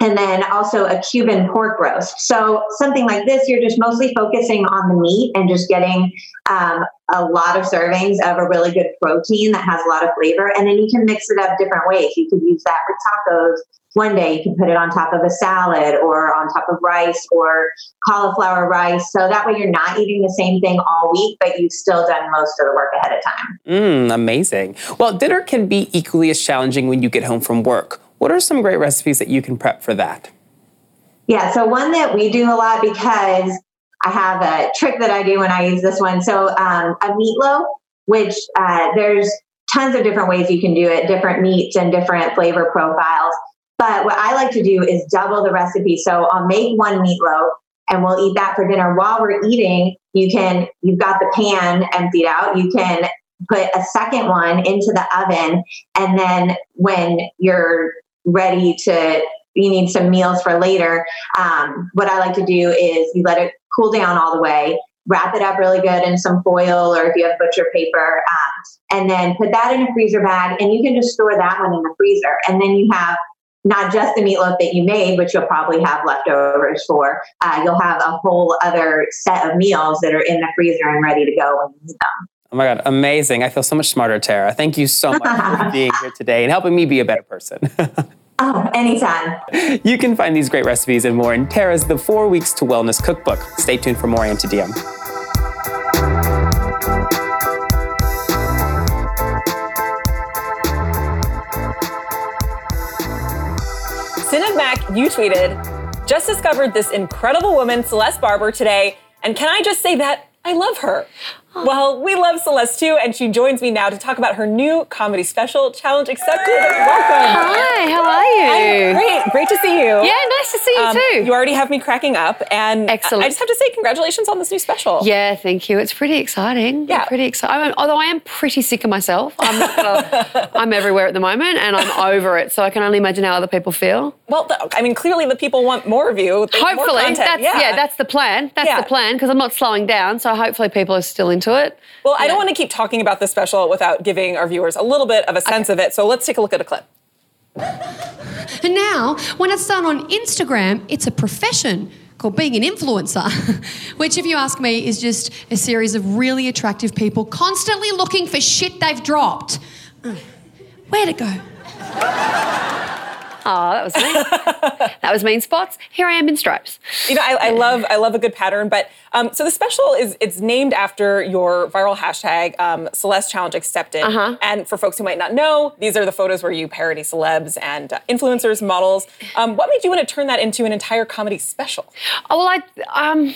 and then also a Cuban pork roast. So something like this, you're just mostly focusing on the meat and just getting um, a lot of servings of a really good protein that has a lot of flavor. And then you can mix it up different ways. You could use that with tacos. One day you can put it on top of a salad or on top of rice or cauliflower rice. So that way you're not eating the same thing all week, but you've still done most of the work ahead of time. Mmm, amazing. Well, dinner can be equally as challenging when you get home from work. What are some great recipes that you can prep for that? Yeah, so one that we do a lot because I have a trick that I do when I use this one. So um, a meatloaf, which uh, there's tons of different ways you can do it, different meats and different flavor profiles. But what I like to do is double the recipe. So I'll make one meatloaf and we'll eat that for dinner. While we're eating, you can, you've got the pan emptied out. You can put a second one into the oven. And then when you're ready to you need some meals for later um, what i like to do is you let it cool down all the way wrap it up really good in some foil or if you have butcher paper um, and then put that in a freezer bag and you can just store that one in the freezer and then you have not just the meatloaf that you made, which you'll probably have leftovers for. Uh, you'll have a whole other set of meals that are in the freezer and ready to go when you need them. Oh my God, amazing. I feel so much smarter, Tara. Thank you so much for <laughs> being here today and helping me be a better person. <laughs> oh, anytime. You can find these great recipes and more in Tara's The Four Weeks to Wellness Cookbook. Stay tuned for more DM. Synod Mac, you tweeted, just discovered this incredible woman, Celeste Barber, today. And can I just say that I love her. Well, we love Celeste too, and she joins me now to talk about her new comedy special, Challenge Accepted. Welcome. Hi, how are you? I'm great, great to see you. Yeah, nice to see Um, too. You already have me cracking up, and Excellent. I I just have to say, congratulations on this new special. Yeah, thank you. It's pretty exciting. Yeah. I'm pretty exciting. Although I am pretty sick of myself. I'm, not gonna, <laughs> I'm everywhere at the moment, and I'm over it. So I can only imagine how other people feel. Well, the, I mean, clearly the people want more of you. They want more Hopefully, that's yeah. that's the plan. That's Yeah. the plan because I'm not slowing down. So hopefully, people are still into it. Well, I don't want to keep talking about this special without giving our viewers a little bit of a sense of it. So let's take a look at a clip. And now, when it's done on Instagram, it's a profession called being an influencer, <laughs> which, if you ask me, is just a series of really attractive people constantly looking for shit they've dropped. Where'd it go? Oh, that was me. <laughs> that was mean spots. Here I am in stripes. You know, I, I love I love a good pattern. But um, so the special is it's named after your viral hashtag um, Celeste Challenge Accepted. Uh-huh. And for folks who might not know, these are the photos where you parody celebs and uh, influencers, models. Um, what made you want to turn that into an entire comedy special? Oh, well, I um,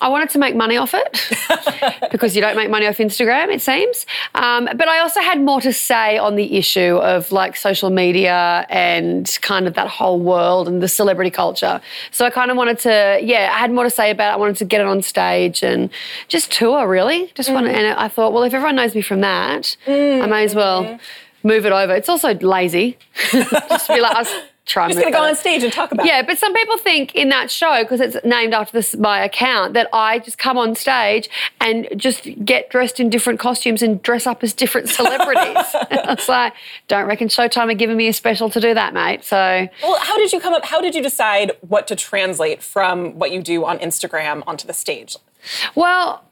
I wanted to make money off it <laughs> because you don't make money off Instagram, it seems. Um, but I also had more to say on the issue of like social media and kind of that whole world and the celebrity culture. So I kind of wanted to, yeah, I had more to say about it. I wanted to get it on stage and just tour, really. Just want, and I thought, well, if everyone knows me from that, I may as well move it over. It's also lazy. <laughs> just be like, I was trying Just gonna go on stage and talk about yeah, it. but some people think in that show, because it's named after this my account, that I just come on stage and just get dressed in different costumes and dress up as different celebrities. <laughs> <laughs> it's like, don't reckon Showtime are giving me a special to do that, mate. So Well, how did you come up? How did you decide what to translate from what you do on Instagram onto the stage? Well,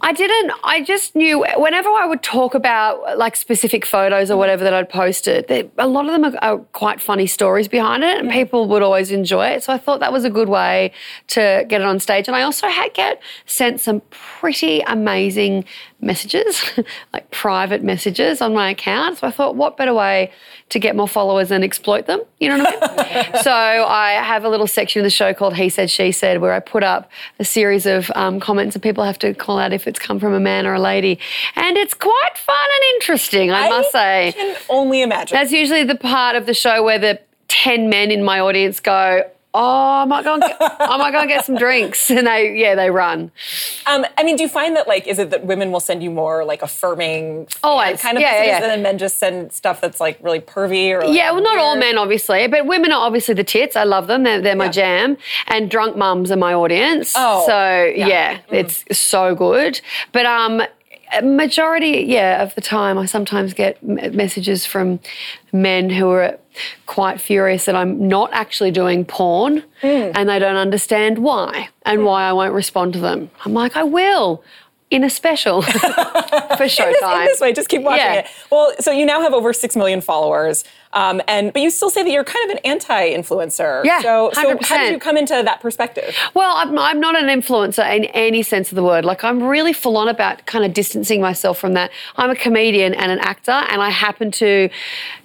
I didn't. I just knew whenever I would talk about like specific photos or whatever that I'd posted, that a lot of them are, are quite funny stories behind it, and people would always enjoy it. So I thought that was a good way to get it on stage. And I also had get sent some pretty amazing messages, <laughs> like private messages on my account. So I thought, what better way to get more followers and exploit them? You know what I mean? <laughs> so I have a little section in the show called He Said, She Said, where I put up a series of um, comments and people have to call out if it's come from a man or a lady. And it's quite fun and interesting, I, must say. I can only imagine. That's usually the part of the show where the 10 men in my audience go, Oh, I might go and get, I might go and get some <laughs> drinks. And they, yeah, they run. Um, I mean, do you find that like, is it that women will send you more like affirming, fan Always. kind of Yeah, messages, yeah. and then men just send stuff that's like really pervy or like, Yeah, well, not all men, obviously, but women are obviously the tits. I love them. They're, they're my Yeah. jam. And drunk mums are my audience. Oh, so yeah. yeah, it's so good. But um, majority, yeah, of the time, I sometimes get messages from men who are quite furious that I'm not actually doing porn, Hmm. and they don't understand why and why I won't respond to them. I'm like, I will. In a special <laughs> for In this, in this way, just keep watching Yeah. it. Well, so you now have over six million followers, um, and but you still say that you're kind of an anti-influencer. Yeah, So, so how 100%. did you come into that perspective? Well, I'm, I'm not an influencer in any sense of the word. Like, I'm really full on about kind of distancing myself from that. I'm a comedian and an actor, and I happen to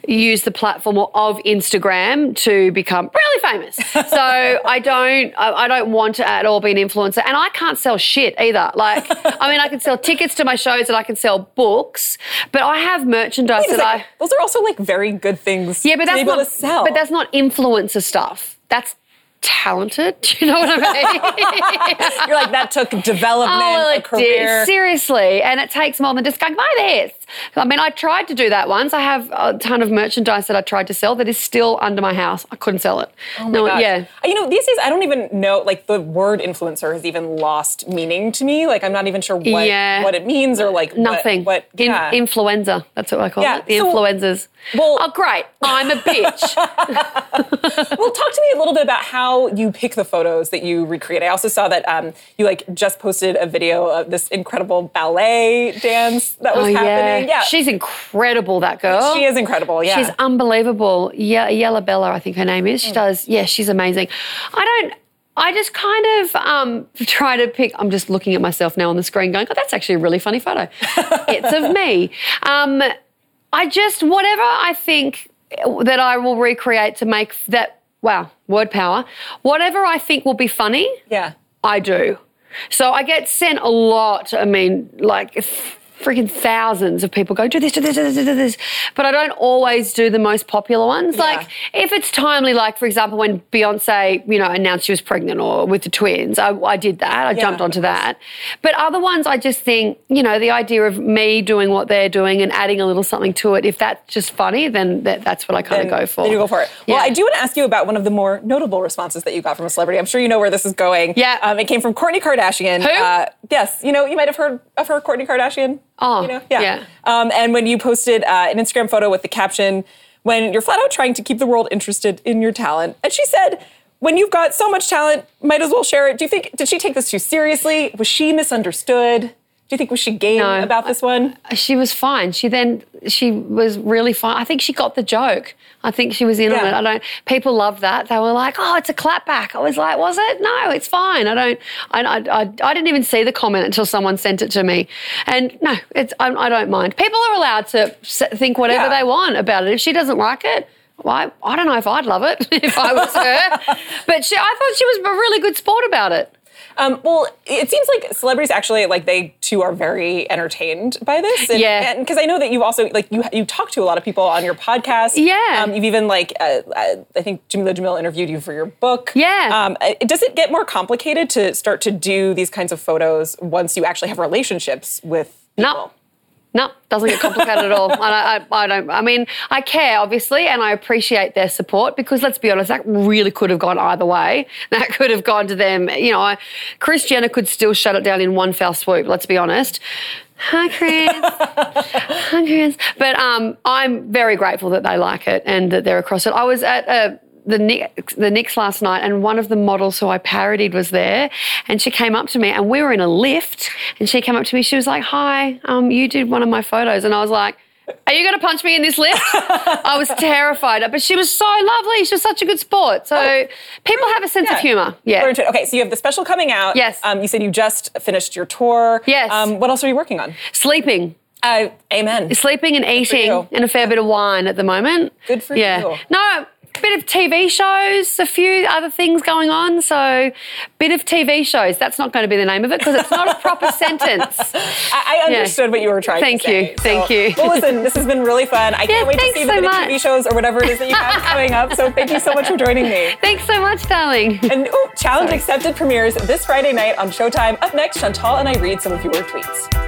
use the platform of Instagram to become really famous. <laughs> so I don't, I, don't want to at all be an influencer, and I can't sell shit either. Like, I mean, I can sell tickets to my shows and I can sell books, but I have merchandise that. I. Those are also like very good things. Yeah, but that's able not. to sell. But that's not influencer stuff. That's talented. Do <laughs> you know what I mean? <laughs> you're like that took oh, development, Oh, well, a career. did. Seriously. And it takes more than just going, buy this. I mean, I tried to do that once. I have a ton of merchandise that I tried to sell that is still under my house. I couldn't sell it. Oh my no, gosh. yeah. You know, these days I don't even know. Like the word influencer has even lost meaning to me. Like I'm not even sure what Yeah. what it means or like Nothing. What, In- yeah. influenza. That's what I call Yeah, it. The so- influenzas. Well- oh, great. I'm a bitch. <laughs> <laughs> well, talk to me a little bit about how you pick the photos that you recreate. I also saw that um, you like just posted a video of this incredible ballet dance that was oh, happening. yeah. She's incredible, that girl. She is incredible. Yeah. She's unbelievable. Yeah, Yella Bella, I think her name is. She Hmm. does. Yeah, she's amazing. I don't. I just kind of um, try to pick. I'm just looking at myself now on the screen, going, "Oh, that's actually a really funny photo. <laughs> it's of me." Um, I just whatever I think that I will recreate to make that. Wow, word power. Whatever I think will be funny, yeah. I do. So I get sent a lot. I mean, like freaking thousands of people go, do this, do this, do this, do this. But I don't always do the most popular ones. Like if it's timely, like for example, when Beyonce, you know, announced she was pregnant or with the twins, I, I did that. I Yeah, jumped onto that. But other ones, I just think, you know, the idea of me doing what they're doing and adding a little something to it, if that's just funny, then that, that's what I kind of go for. Then you go for it. Well, I do want to ask you about one of the more notable responses that you got from a celebrity. I'm sure you know where this is going. Yeah. Um, it came from Kourtney Kardashian. Who? Uh, yes. You know, you might have heard of her, Kourtney Kardashian. Oh, you know? Yeah. yeah. Um, and when you posted uh, an Instagram photo with the caption, when you're flat out trying to keep the world interested in your talent, and she said, when you've got so much talent, might as well share it. Do you think, did she take this too seriously? Was she misunderstood? Do you think was she game No. about this one? Uh, she was fine. She then she was really fine. I think she got the joke. I think she was in on it. I don't. People love that. They were like, "Oh, it's a clapback." I was like, "Was it? No, it's fine." I don't. I, I, I, I didn't even see the comment until someone sent it to me. And no, it's. I, I don't mind. People are allowed to think whatever Yeah. they want about it. If she doesn't like it. I, I don't know if I'd love it <laughs> if I was her, <laughs> but she, I thought she was a really good sport about it. Um, well, it seems like celebrities actually like they too are very entertained by this. And, Yeah. because I know that you also like you you talk to a lot of people on your podcast. Yeah. um, you've even like uh, uh, I think Jameela Jamil interviewed you for your book. Yeah. Um, uh, does it get more complicated to start to do these kinds of photos once you actually have relationships with people? No. No, doesn't get complicated at all. I, I, I don't. I mean, I care obviously, and I appreciate their support because let's be honest, that really could have gone either way. <laughs> That could have gone to them. You know, I, Kris Jenner could still shut it down in one fell swoop. Let's be honest. Hi, Kris. <laughs> Hi, Kris. But um, I'm very grateful that they like it and that they're across it. I was at uh, the Knicks, the Knicks last night, and one of the models who I parodied was there, and she came up to me, and we were in a lift, and she came up to me. She was like, "Hi, um, you did one of my photos," and I was like. Are you going to punch me in this lift? <laughs> I was terrified, but she was so lovely. She was such a good sport. So people have a sense of humor. Yeah. Okay, so you have the special coming out. Yes. Um, you said you just finished your tour. Yes. Um, what else are you working on? Sleeping. Uh, amen. Sleeping and eating and a fair bit of wine at the moment. Good for yeah. you. No, bit of TV shows, a few other things going on. So, bit of TV shows. That's not going to be the name of it because it's not a proper <laughs> sentence. I, I Yeah. understood what you were trying Thank to say. Thank you. Thank you. Well, listen, this has been really fun. I can't wait to see so the. TV shows or whatever it is that you have coming up. So thank you so much for joining me. <laughs> Thanks so much, darling. And ooh, Challenge Accepted premieres this Friday night on Showtime. Up next, Chantal and I read some of your tweets.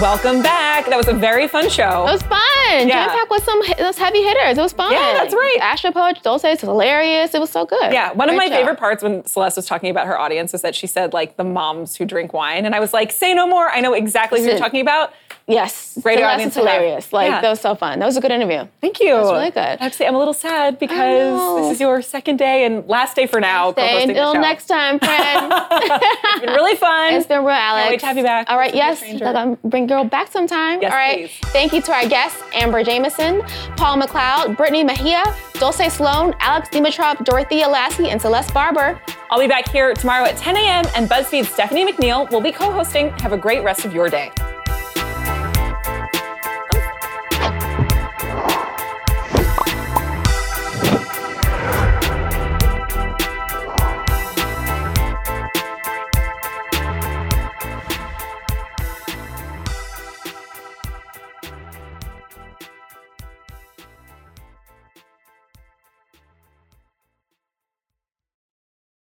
Welcome back. That was a very fun show. It was fun. Yeah. Jam packed with some those heavy hitters. It was fun. Yeah, that's right. Astro Poets, Dulce is hilarious. It was so good. Yeah, one of my show. favorite parts when Celeste was talking about her audience is that she said like the moms who drink wine, and I was like, say no more. I know exactly who you're talking about. Yes. Great Celeste audience is hilarious. Like Yeah. that was so fun. That was a good interview. Thank you. That's really good. I have to say, I'm a little sad because this is your second day and last day for now. Stay co-hosting the until next time, <laughs> friend. It's been really fun. It's been real, Alex. wait to have you back. All right, Don't be a yes. bring girl back sometime. Yes, All right. please. Thank you to our guests, Amber Jamieson, Paul McLeod, Brittny Mejia, Dulce Sloan, Alex Dimitrov, Dorothea Lasky, and Celeste Barber. I'll be back here tomorrow at 10 a.m. and BuzzFeed's Stephanie McNeal will be co-hosting. Have a great rest of your day.